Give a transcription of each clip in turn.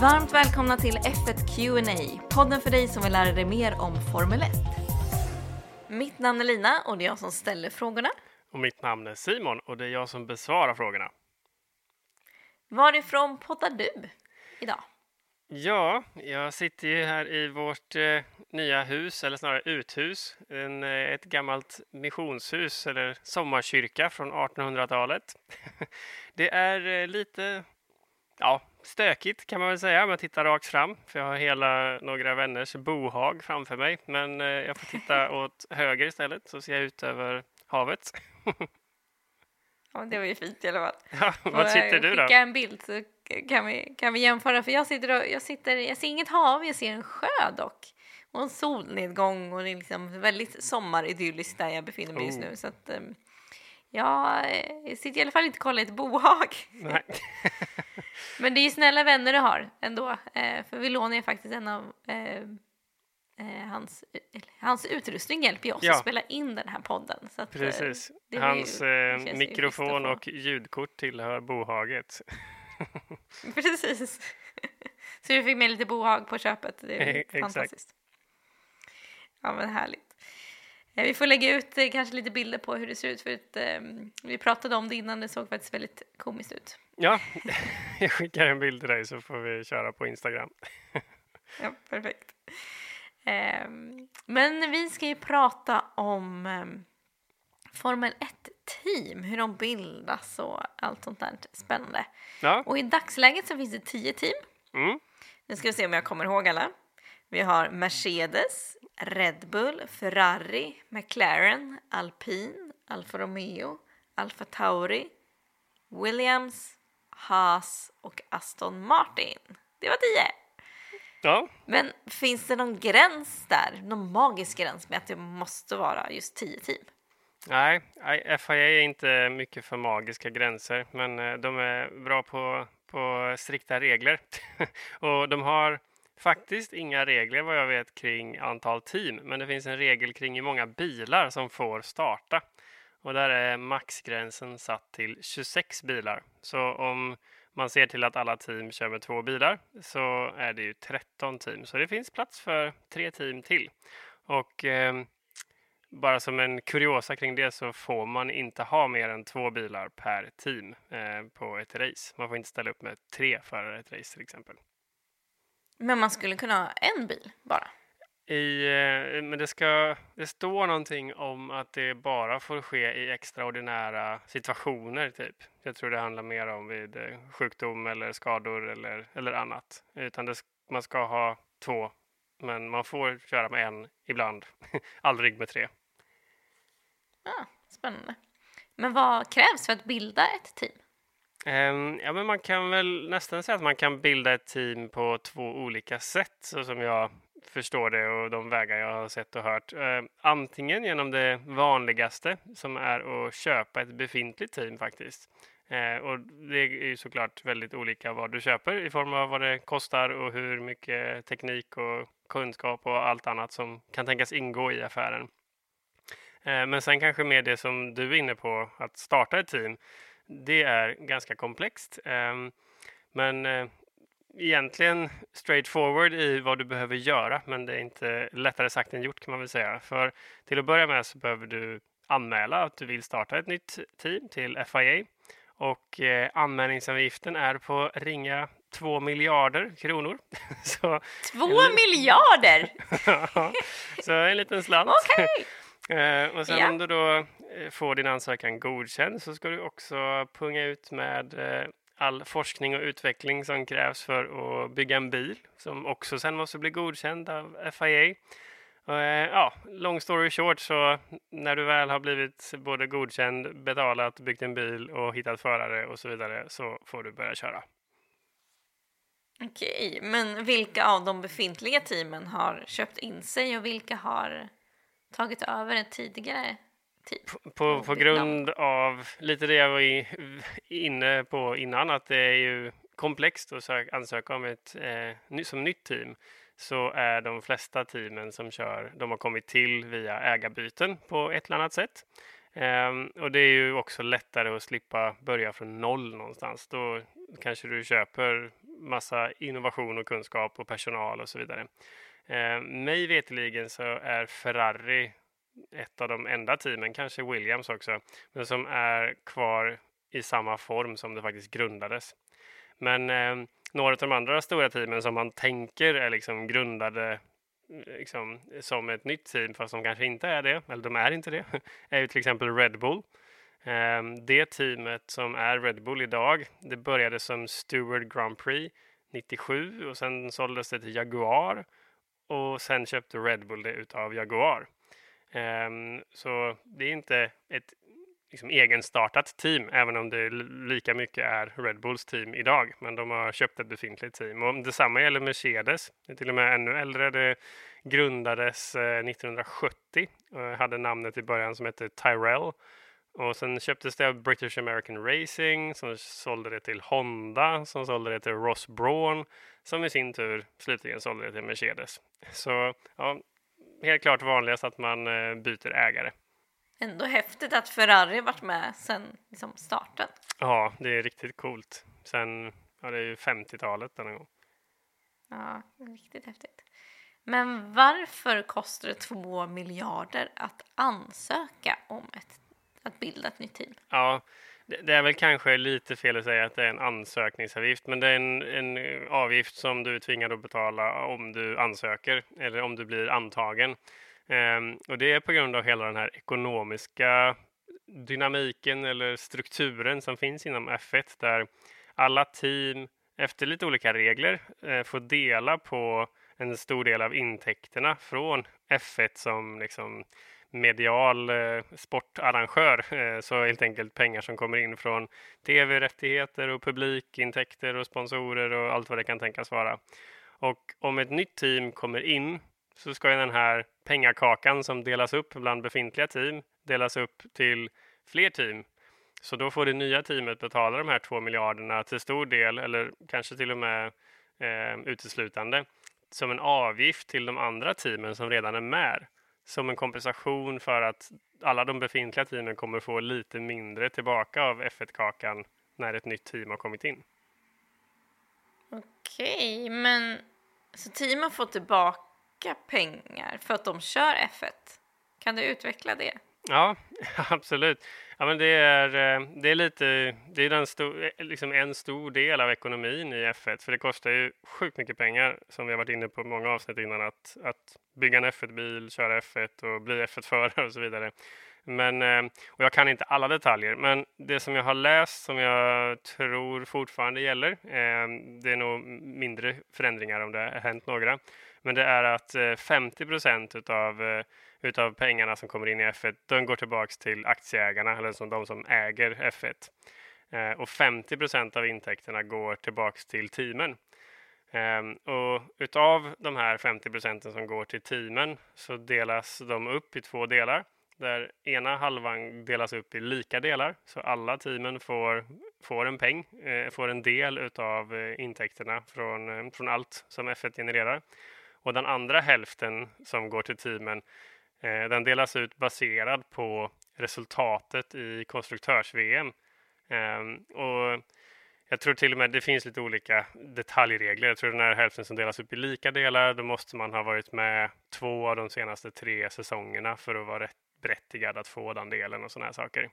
Varmt välkomna till F1 Q&A, podden för dig som vill lära dig mer om Formel 1. Mitt namn är Lina och det är jag som ställer frågorna. Och mitt namn är Simon och det är jag som besvarar frågorna. Varifrån poddar du idag? Ja, jag sitter ju här i vårt eh, nya hus, eller snarare uthus. En, eh, ett gammalt missionshus eller sommarkyrka från 1800-talet. det är eh, lite ja, stökigt kan man väl säga om jag tittar rakt fram. För jag har hela några vänners bohag framför mig. Men eh, jag får titta åt höger istället så ser jag ut över havet. Ja, det var ju fint i alla fall. Ja, var sitter du då? Skicka en bild så kan vi, kan vi jämföra. För jag sitter, och, jag sitter, jag ser inget hav, jag ser en sjö dock. Och en solnedgång och det är liksom väldigt sommaridylliskt där jag befinner mig just Oh. nu. Så att, eh, jag sitter i alla fall inte och kollar i ett bohag. Nej. Men det är ju snälla vänner du har ändå. Eh, för vi lånar ju faktiskt en av eh, eh, hans, hans utrustning hjälper ju oss Ja. att spela in den här podden. Så att, eh, Precis. Hans eh, ju mikrofon och ljudkort tillhör bohaget. Precis. Så du fick med lite bohag på köpet. Det är Exakt. fantastiskt. Ja, men härligt. Vi får lägga ut eh, kanske lite bilder på hur det ser ut. För att, eh, vi pratade om det innan, det såg faktiskt väldigt komiskt ut. Ja, jag skickar en bild till dig så får vi köra på Instagram. Ja, perfekt. Ehm, men vi ska ju prata om ehm, Formel 1-team, hur de bildas och allt sånt där spännande. Ja, Och i dagsläget så finns det tio team. mm. Nu ska vi se om jag kommer ihåg alla. Vi har Mercedes, Red Bull, Ferrari, McLaren, Alpine, Alfa Romeo, Alfa Tauri, Williams, Haas och Aston Martin. Det var tio. ja. Men finns det någon gräns där? Någon magisk gräns med att det måste vara just tio team? Nej, nej, FIA är inte mycket för magiska gränser, men eh, de är bra på, på strikta regler. och de har faktiskt inga regler vad jag vet kring antal team, men det finns en regel kring hur många bilar som får starta. Och där är maxgränsen satt till 26 bilar. Så om man ser till att alla team kör med två bilar så är det ju 13 team. Så det finns plats för tre team till. Och eh, bara som en kuriosa kring det så får man inte ha mer än två bilar per team eh, på ett race. Man får inte ställa upp med tre förare i ett race till exempel. Men man skulle kunna ha en bil bara. I, eh, men det, ska, det står någonting om att det bara får ske i extraordinära situationer, typ. Jag tror det handlar mer om vid eh, sjukdom eller skador eller, eller annat. Utan det, man ska ha två, men man får köra med en ibland. Aldrig med tre. Ah, spännande. Men vad krävs för att bilda ett team? Ehm, ja, men man kan väl nästan säga att man kan bilda ett team på två olika sätt, så som jag förstår det och de vägar jag har sett och hört. Ehm, antingen genom det vanligaste, som är att köpa ett befintligt team faktiskt. Ehm, och det är ju såklart väldigt olika vad du köper i form av vad det kostar och hur mycket teknik och kunskap och allt annat som kan tänkas ingå i affären. Men sen kanske mer det som du är inne på, att starta ett team, det är ganska komplext. Ehm, men eh, egentligen straightforward i vad du behöver göra, men det är inte lättare sagt än gjort kan man väl säga. För till att börja med så behöver du anmäla att du vill starta ett nytt team till FIA och eh, anmälningsavgiften är på ringa 2 miljarder kronor. så, Två miljarder! så en liten slant. Okej! Eh, och sen Ja. om du då Eh, får din ansökan godkänd så ska du också punga ut med eh, all forskning och utveckling som krävs för att bygga en bil som också sen måste bli godkänd av FIA. Eh, ja, long story short så när du väl har blivit både godkänd, betalat, byggt en bil och hittat förare och så vidare så får du börja köra. Okej, men vilka av de befintliga teamen har köpt in sig och vilka har tagit över ett tidigare team? På, på ditt grund av lite det jag var inne på innan, att det är ju komplext att sök, ansöka om ett eh, som nytt team, så är de flesta teamen som kör, de har kommit till via ägarbyten på ett eller annat sätt. Ehm, och det är ju också lättare att slippa börja från noll någonstans. Då kanske du köper massa innovation och kunskap och personal och så vidare. Eh, mig veteligen så är Ferrari ett av de enda teamen, kanske Williams också, men som är kvar i samma form som det faktiskt grundades. Men eh, några av de andra stora teamen som man tänker är liksom grundade liksom, som ett nytt team, fast de kanske inte är det, eller de är inte det, är ju till exempel Red Bull. Eh, det teamet som är Red Bull idag, det började som Stewart Grand Prix 97 och sen såldes det till Jaguar och sen köpte Red Bull det utav Jaguar. Ehm, så det är inte ett liksom, egenstartat team, även om det lika mycket är Red Bulls team idag. Men de har köpt ett befintligt team. Och detsamma gäller Mercedes. Det är till och med ännu äldre. Det grundades eh, 1970 och hade namnet i början som hette Tyrell. Och sen köptes det av British American Racing som sålde det till Honda som sålde det till Ross Braun som i sin tur slutligen sålde det till Mercedes. Så ja, helt klart vanligast att man eh, byter ägare. Ändå häftigt att Ferrari varit med sedan liksom starten. Ja, det är riktigt coolt. Sen, ja, det är ju 50-talet denna gång. Ja, riktigt häftigt. Men varför kostar det två miljarder att ansöka om ett, att bilda ett nytt team? Ja, det är väl kanske lite fel att säga att det är en ansökningsavgift, men det är en, en avgift som du är tvingad att betala om du ansöker eller om du blir antagen. Um, och det är på grund av hela den här ekonomiska dynamiken eller strukturen som finns inom F1 där alla team efter lite olika regler eh, får dela på en stor del av intäkterna från F1 som liksom medial eh, sportarrangör. Eh, så helt enkelt pengar som kommer in från tv-rättigheter och publikintäkter och sponsorer och allt vad det kan tänkas vara. Och om ett nytt team kommer in så ska den här pengakakan som delas upp bland befintliga team delas upp till fler team. Så då får det nya teamet betala de här två miljarderna till stor del eller kanske till och med eh, uteslutande som en avgift till de andra teamen som redan är med som en kompensation för att alla de befintliga teamen kommer få lite mindre tillbaka av F1-kakan när ett nytt team har kommit in. Okej, men så har fått tillbaka pengar för att de kör F1? Kan du utveckla det? Ja, absolut. Ja, men det är, eh, det är lite, det är den stor, eh, liksom en stor del av ekonomin i F1, för det kostar ju sjukt mycket pengar som vi har varit inne på många avsnitt innan att, att bygga en F1-bil, köra F1 och bli F1-förare och så vidare. Men, eh, och jag kan inte alla detaljer, men det som jag har läst som jag tror fortfarande gäller, det är nog mindre förändringar om det har hänt några, men det är att 50 procent utav utav pengarna som kommer in i F1, de går tillbaks till aktieägarna, eller som de som äger F1. Eh, och 50 procent av intäkterna går tillbaks till teamen. Eh, och utav de här 50 procenten som går till teamen så delas de upp i två delar. Där ena halvan delas upp i lika delar, så alla teamen får, får en peng, eh, får en del utav eh, intäkterna från, eh, från allt som F1 genererar. Och den andra hälften som går till teamen Eh, den delas ut baserad på resultatet i konstruktörs-VM. Ehm, och jag tror till och med det finns lite olika detaljregler. Jag tror den här hälften som delas upp i lika delar, då måste man ha varit med två av de senaste tre säsongerna för att vara rätt berättigad att få den delen och sådana här saker.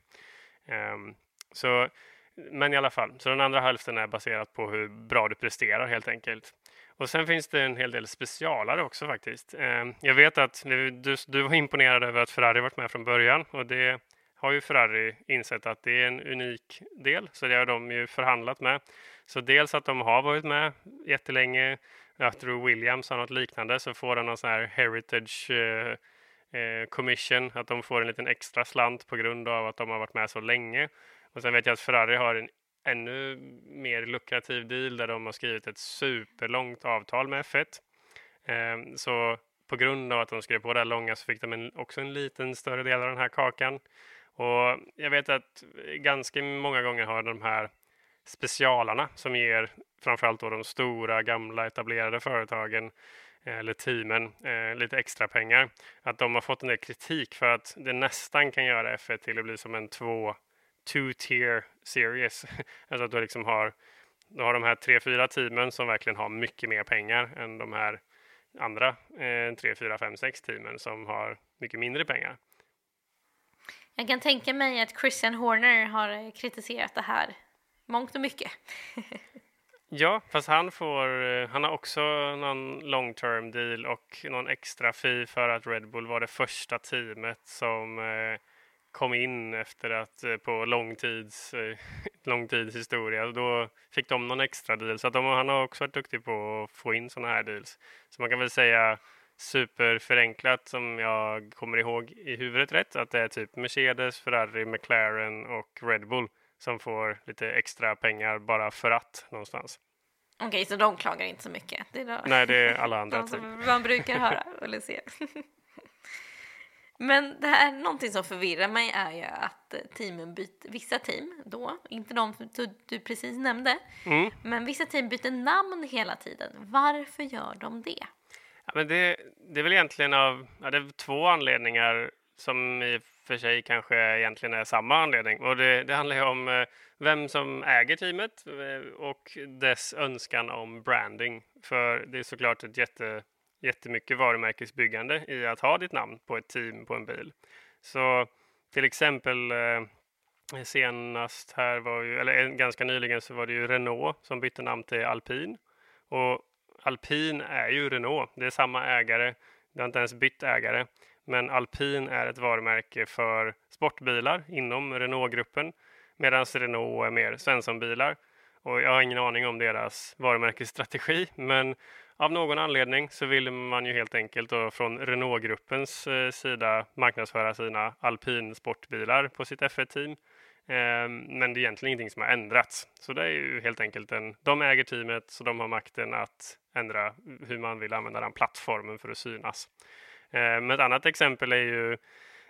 Um, så, men i alla fall, så den andra hälften är baserat på hur bra du presterar helt enkelt. Och sen finns det en hel del specialare också faktiskt. Ehm, jag vet att du, du var imponerad över att Ferrari varit med från början och det har ju Ferrari insett att det är en unik del, så det har de ju förhandlat med. Så dels att de har varit med jättelänge, jag tror Williams har något liknande, så får de någon sån här heritage eh, eh commission, att de får en liten extra slant på grund av att de har varit med så länge. Och sen vet jag att Ferrari har en ännu mer lukrativ deal där de har skrivit ett superlångt avtal med F1. Eh, så på grund av att de skrev på det här långa så fick de en, också en liten större del av den här kakan. Och jag vet att ganska många gånger har de här specialarna som ger framförallt då de stora gamla etablerade företagen eh, eller teamen eh, lite extra pengar. Att de har fått en del kritik för att det nästan kan göra F1 till att bli som en två two-tier series. alltså att du liksom har Du har de här tre, fyra teamen som verkligen har mycket mer pengar än de här andra eh, tre, fyra, fem, sex teamen som har mycket mindre pengar. Jag kan tänka mig att Christian Horner har kritiserat det här mångt och mycket. ja, fast han får, eh, han har också någon long term deal och någon extra fee för att Red Bull var det första teamet som eh, kom in efter att eh, på långtids, eh, långtids historia. Då fick de någon extra deal. Så att de, han har också varit duktig på att få in sådana här deals. Så man kan väl säga superförenklat som jag kommer ihåg i huvudet rätt att det är typ Mercedes, Ferrari, McLaren och Red Bull som får lite extra pengar bara för att någonstans. Okej, okay, så de klagar inte så mycket? Det då... Nej, det är alla andra. de som man brukar höra eller se. Men det här, någonting som förvirrar mig är ju att teamen byter, vissa team då, inte de du, du precis nämnde, mm. men vissa team byter namn hela tiden. Varför gör de det? Ja, men det, det är väl egentligen av ja, det är två anledningar som i och för sig kanske egentligen är samma anledning. Och det, det handlar ju om eh, vem som äger teamet eh, och dess önskan om branding. För det är såklart ett jätte jättemycket varumärkesbyggande i att ha ditt namn på ett team på en bil. Så till exempel eh, senast här var ju, eller eh, ganska nyligen så var det ju Renault som bytte namn till Alpin. Och Alpin är ju Renault, det är samma ägare, det har inte ens bytt ägare. Men Alpin är ett varumärke för sportbilar inom Renault-gruppen medan Renault är mer Svenssonbilar. Och jag har ingen aning om deras varumärkesstrategi, men av någon anledning så vill man ju helt enkelt då från Renault-gruppens eh, sida marknadsföra sina alpinsportbilar på sitt F1-team. Eh, men det är egentligen ingenting som har ändrats. Så det är ju helt enkelt en, de äger teamet så de har makten att ändra hur man vill använda den plattformen för att synas. Eh, men ett annat exempel är ju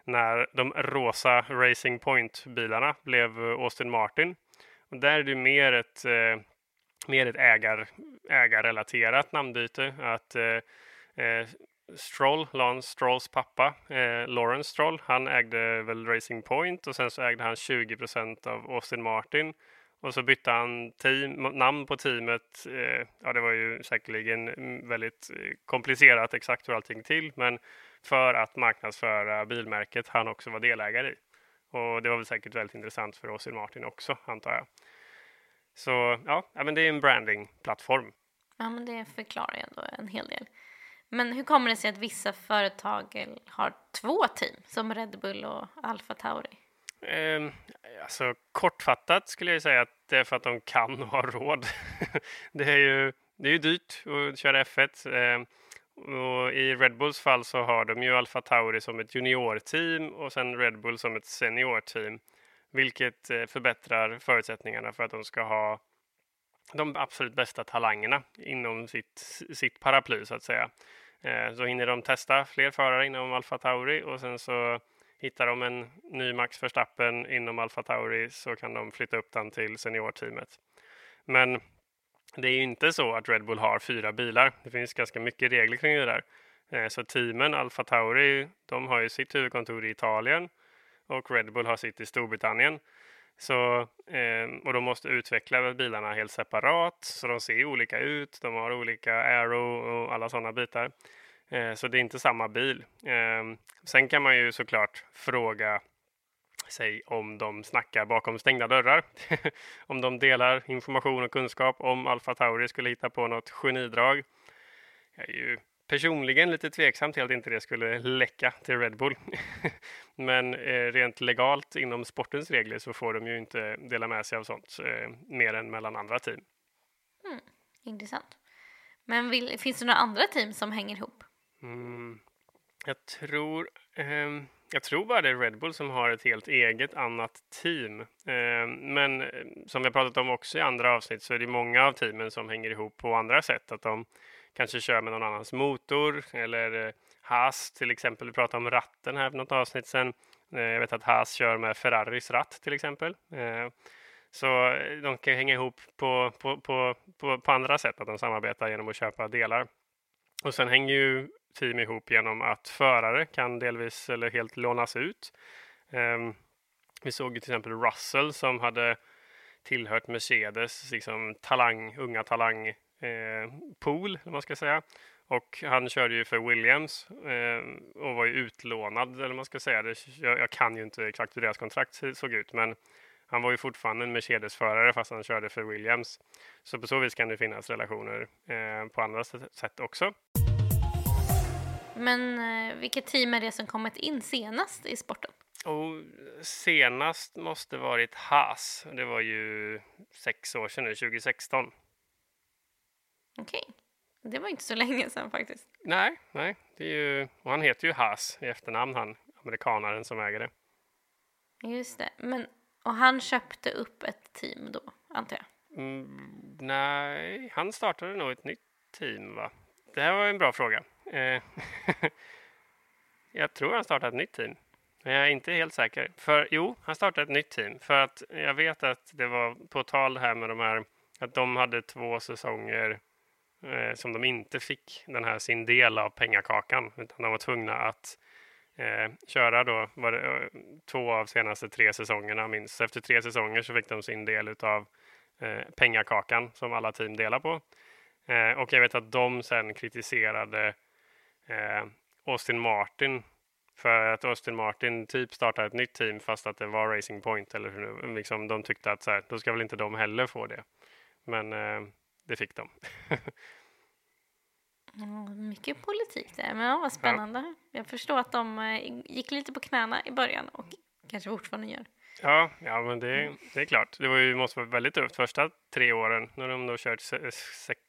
när de rosa Racing Point-bilarna blev eh, Austin Martin. Och där är det mer ett eh, mer ett ägar, ägarrelaterat namnbyte. Att eh, eh, Stroll, Lance Strolls pappa, eh, Lawrence Stroll, han ägde väl Racing Point och sen så ägde han 20% av Austin Martin. Och så bytte han team, namn på teamet. Eh, ja, det var ju säkerligen väldigt eh, komplicerat exakt hur allting till, men för att marknadsföra bilmärket han också var delägare i. Och det var väl säkert väldigt intressant för Austin Martin också, antar jag. Så ja, men det är en brandingplattform. Ja, men det förklarar ju ändå en hel del. Men hur kommer det sig att vissa företag har två team, som Red Bull och Alfa Tauri? Eh, alltså, kortfattat skulle jag säga att det är för att de kan och har råd. det, är ju, det är ju dyrt att köra F1. Eh, och I Red Bulls fall så har de ju Alfa Tauri som ett juniorteam och sen Red Bull som ett seniorteam vilket eh, förbättrar förutsättningarna för att de ska ha de absolut bästa talangerna inom sitt, sitt paraply så att säga. Eh, så hinner de testa fler förare inom Alfa Tauri och sen så hittar de en ny Max Verstappen inom Alfa Tauri så kan de flytta upp den till seniorteamet. Men det är ju inte så att Red Bull har fyra bilar. Det finns ganska mycket regler kring det där. Eh, så teamen Alfa Tauri, de har ju sitt huvudkontor i Italien och Red Bull har sitt i Storbritannien. Så, eh, och de måste utveckla bilarna helt separat så de ser olika ut. De har olika aero och alla sådana bitar. Eh, så det är inte samma bil. Eh, sen kan man ju såklart fråga sig om de snackar bakom stängda dörrar. om de delar information och kunskap om Alfa Tauri skulle hitta på något genidrag. Jag är ju personligen lite tveksam till att inte det skulle läcka till Red Bull. Men eh, rent legalt inom sportens regler så får de ju inte dela med sig av sånt eh, mer än mellan andra team. Mm, intressant. Men vill, finns det några andra team som hänger ihop? Mm, jag tror eh, jag tror bara det är Red Bull som har ett helt eget annat team. Eh, men eh, som vi har pratat om också i andra avsnitt så är det många av teamen som hänger ihop på andra sätt. Att de kanske kör med någon annans motor eller eh, Haas till exempel. Vi pratade om ratten här för något avsnitt sedan. Eh, jag vet att Haas kör med Ferraris ratt till exempel. Eh, så de kan hänga ihop på, på, på, på, på andra sätt, att de samarbetar genom att köpa delar. Och sen hänger ju team ihop genom att förare kan delvis eller helt lånas ut. Ehm, vi såg ju till exempel Russell som hade tillhört Mercedes liksom talang, unga talang eh, pool, eller man ska säga. Och han körde ju för Williams eh, och var ju utlånad, eller man ska säga. Det, jag, jag, kan ju inte exakt hur deras kontrakt såg ut, men han var ju fortfarande en Mercedes-förare fast han körde för Williams. Så på så vis kan det finnas relationer eh, på andra sätt också. Men eh, vilket team är det som kommit in senast i sporten? Och senast måste varit Haas. Det var ju sex år sedan nu, 2016. Okej. Okay. Det var inte så länge sedan faktiskt. Nej, nej. Det är ju, och han heter ju Haas i efternamn, han amerikanaren som äger det. Just det. Men, och han köpte upp ett team då, antar jag? Mm, nej, han startade nog ett nytt team, va? Det här var en bra fråga. Eh, jag tror han startade ett nytt team. Men jag är inte helt säker. För jo, han startade ett nytt team. För att jag vet att det var på tal här med de här att de hade två säsonger eh, som de inte fick den här sin del av pengakakan. Utan de var tvungna att eh, köra då var det, eh, två av senaste tre säsongerna minst. Efter tre säsonger så fick de sin del av eh, pengakakan som alla team delar på. Eh, och jag vet att de sen kritiserade eh, Austin Martin för att Austin Martin typ startade ett nytt team fast att det var Racing Point. Eller hur, liksom, de tyckte att så här, då ska väl inte de heller få det. Men eh, det fick de. mycket politik där, men ja, vad spännande. Ja. Jag förstår att de eh, gick lite på knäna i början och kanske fortfarande gör. Ja, ja men det, det är klart. Det var ju, måste vara väldigt tufft första tre åren. Nu har de då kört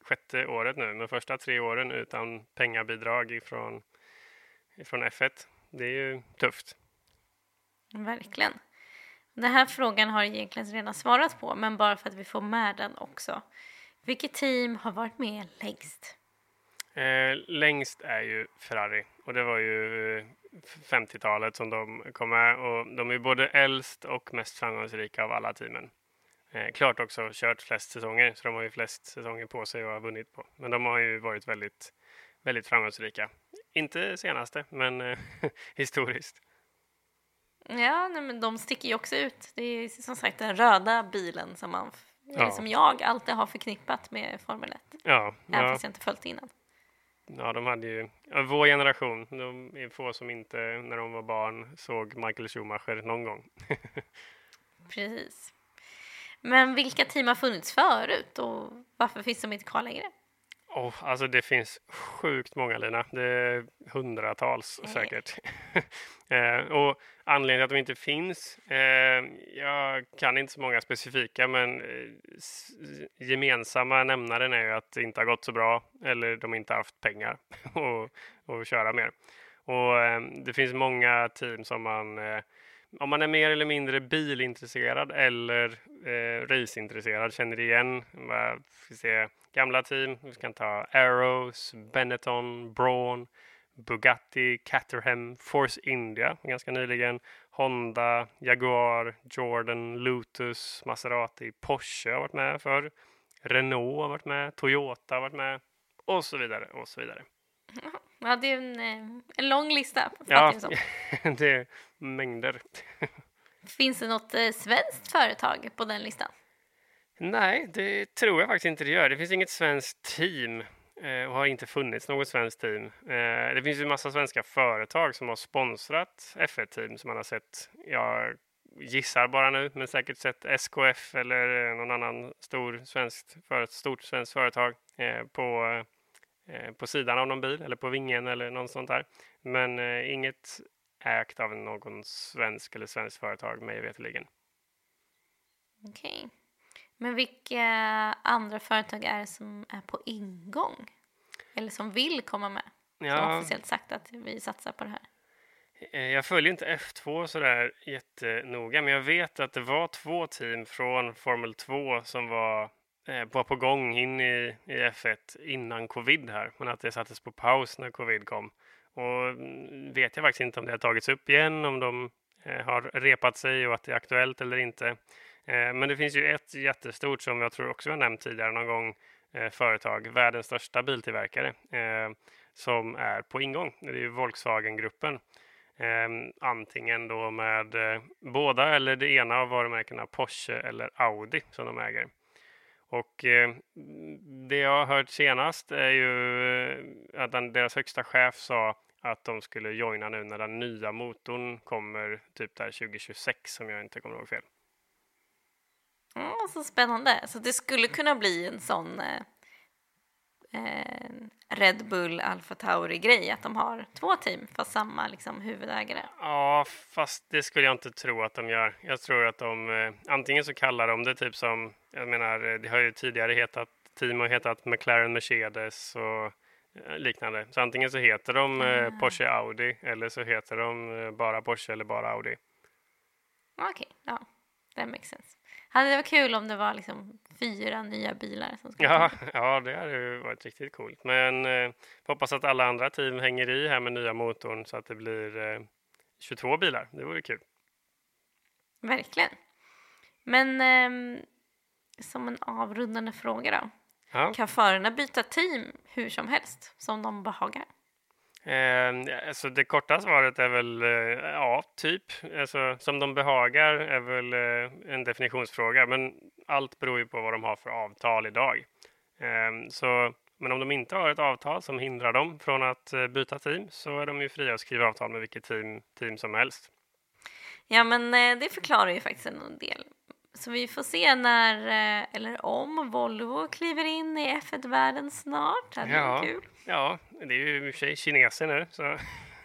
sjätte året nu, men första tre åren utan pengabidrag ifrån, ifrån F1. Det är ju tufft. Verkligen. Den här frågan har egentligen redan svarat på, men bara för att vi får med den också. Vilket team har varit med längst? Eh, längst är ju Ferrari och det var ju 50-talet som de kom med och de är både äldst och mest framgångsrika av alla teamen. Eh, klart också kört flest säsonger, så de har ju flest säsonger på sig och har vunnit på. Men de har ju varit väldigt, väldigt framgångsrika. Inte senaste, men eh, historiskt. Ja, nej, men de sticker ju också ut. Det är som sagt den röda bilen som, man, ja. som jag alltid har förknippat med Formel 1. Ja, Även ja. fast jag inte följt innan. Ja, de hade ju, ja, vår generation, de är få som inte när de var barn såg Michael Schumacher någon gång. Precis. Men vilka team har funnits förut och varför finns de inte kvar längre? Oh, alltså det finns sjukt många Lina. Det är hundratals mm. säkert. eh, och anledningen till att de inte finns, eh, jag kan inte så många specifika, men eh, gemensamma nämnaren är ju att det inte har gått så bra eller de inte haft pengar att köra mer. Och eh, det finns många team som man eh, om man är mer eller mindre bilintresserad eller eh, raceintresserad känner igen. Vi se gamla team. Vi kan ta Arrows, Benetton, Braun, Bugatti, Caterham, Force India ganska nyligen. Honda, Jaguar, Jordan, Lotus, Maserati, Porsche har varit med för. Renault har varit med, Toyota har varit med och så vidare och så vidare. Ja, det är en, eh, en lång lista. Ja, det är mängder. Finns det något eh, svenskt företag på den listan? Nej, det tror jag faktiskt inte det gör. Det finns inget svenskt team eh, och har inte funnits något svenskt team. Det finns ju massa svenska företag som har sponsrat F1-team som man har sett. Jag gissar bara nu, men säkert sett SKF eller någon annan stor svenskt, stort svenskt företag på på sidan av någon bil eller på vingen eller något sånt där. Men eh, inget ägt av någon svensk eller svenskt företag mig veterligen. Okej. Okay. Men vilka andra företag är det som är på ingång? Eller som vill komma med? Ja. Som officiellt sagt att vi satsar på det här. Eh, jag följer inte F2 sådär jättenoga, men jag vet att det var två team från Formel 2 som var Eh, Eh, var på gång in i, i F1 innan covid här, men att det sattes på paus när covid kom. Och mm, vet jag faktiskt inte om det har tagits upp igen, om de eh, har repat sig och att det är aktuellt eller inte. Eh, men det finns ju ett jättestort som jag tror också jag nämnt tidigare någon gång, företag, världens största biltillverkare, som är på ingång. Det är ju Volkswagen-gruppen. Ehm, antingen då med båda eller det ena av varumärkena Porsche eller Audi som de äger. Och eh, det jag har hört senast är ju eh, att den, deras högsta chef sa att de skulle joina nu när den nya motorn kommer typ där 2026 om jag inte kommer ihåg fel. Mm, så spännande. Så det skulle kunna bli en sån eh, eh, Red Bull Alfa Tauri-grej, att de har två team fast samma liksom, huvudägare. Ja, fast det skulle jag inte tro att de gör. Jag tror att de eh, antingen så kallar de det typ som, jag menar, eh, det har ju tidigare hetat, team har hetat McLaren Mercedes och eh, liknande. Så antingen så heter de eh, Ah. Porsche Audi eller så heter de eh, bara Porsche eller bara Audi. Okej, ja, det makes sense. Hade det varit kul om det var liksom fyra nya bilar som skulle Ja, ja, det hade ju varit riktigt coolt. Men eh, hoppas att alla andra team hänger i här med nya motorn så att det blir eh, 22 bilar. Det vore kul. Verkligen. Men ehm, som en avrundande fråga då. Ja. Kan förarna byta team hur som helst, som de behagar? Eh, alltså det korta svaret är väl eh, ja, typ. Alltså, som de behagar är väl eh, en definitionsfråga. Men allt beror ju på vad de har för avtal idag. Eh, så, men om de inte har ett avtal som hindrar dem från att eh, byta team så är de ju fria att skriva avtal med vilket team, team som helst. Ja, men eh, det förklarar ju faktiskt en del. Så vi får se när, eh, eller om, Volvo kliver in i F1-världen snart. Det hade Ja. kul. Ja, det är ju i och för sig kineser nu så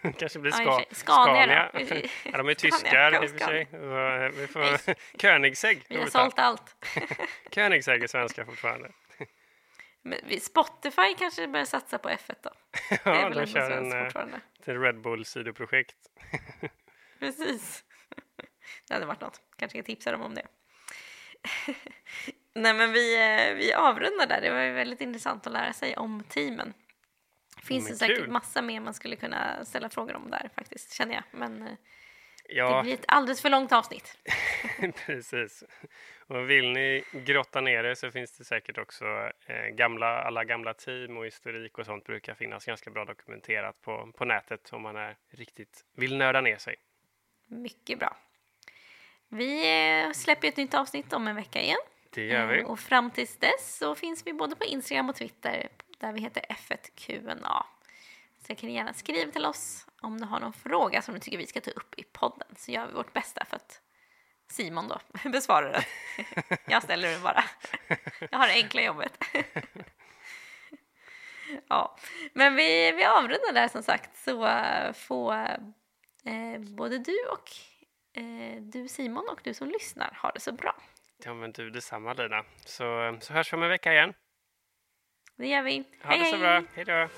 kanske blir Ja, ska, sig. Scania då. ja, de är Scania, tyskar i och för sig. Scania. Så, vi får Koenigsegg. Vi har sålt allt. Koenigsegg är svenska fortfarande. Men Spotify kanske börjar satsa på F1 då. Ja, de kör en svenskt eh, Red Bull sidoprojekt. Precis. Det hade varit något. Kanske ska tipsa dem om det. Nej, men vi, eh, vi avrundar där. Det var ju väldigt intressant att lära sig om teamen. Finns det säkert kul. massa mer man skulle kunna ställa frågor om där faktiskt, känner jag. Men eh, det Ja, blir ett alldeles för långt avsnitt. precis. Och vill ni grotta ner er så finns det säkert också eh, gamla, alla gamla team och historik och sånt brukar finnas ganska bra dokumenterat på, på nätet om man är riktigt vill nörda ner sig. Mycket bra. Vi eh, släpper ett nytt avsnitt om en vecka igen. Det gör vi. Eh, Och fram tills dess så finns vi både på Instagram och Twitter där vi heter F1QNA. Så kan ni gärna skriva till oss om du har någon fråga som du tycker vi ska ta upp i podden så gör vi vårt bästa för att Simon då besvarar den. Jag ställer den bara. Jag har det enkla jobbet. Ja, men vi, vi avrundar där som sagt så eh, får eh, både du och eh, du Simon och du som lyssnar ha det så bra. Ja, men du detsamma Lina. Så, så hörs vi om en vecka igen. Det gör vi. Ha det så bra. Hej då.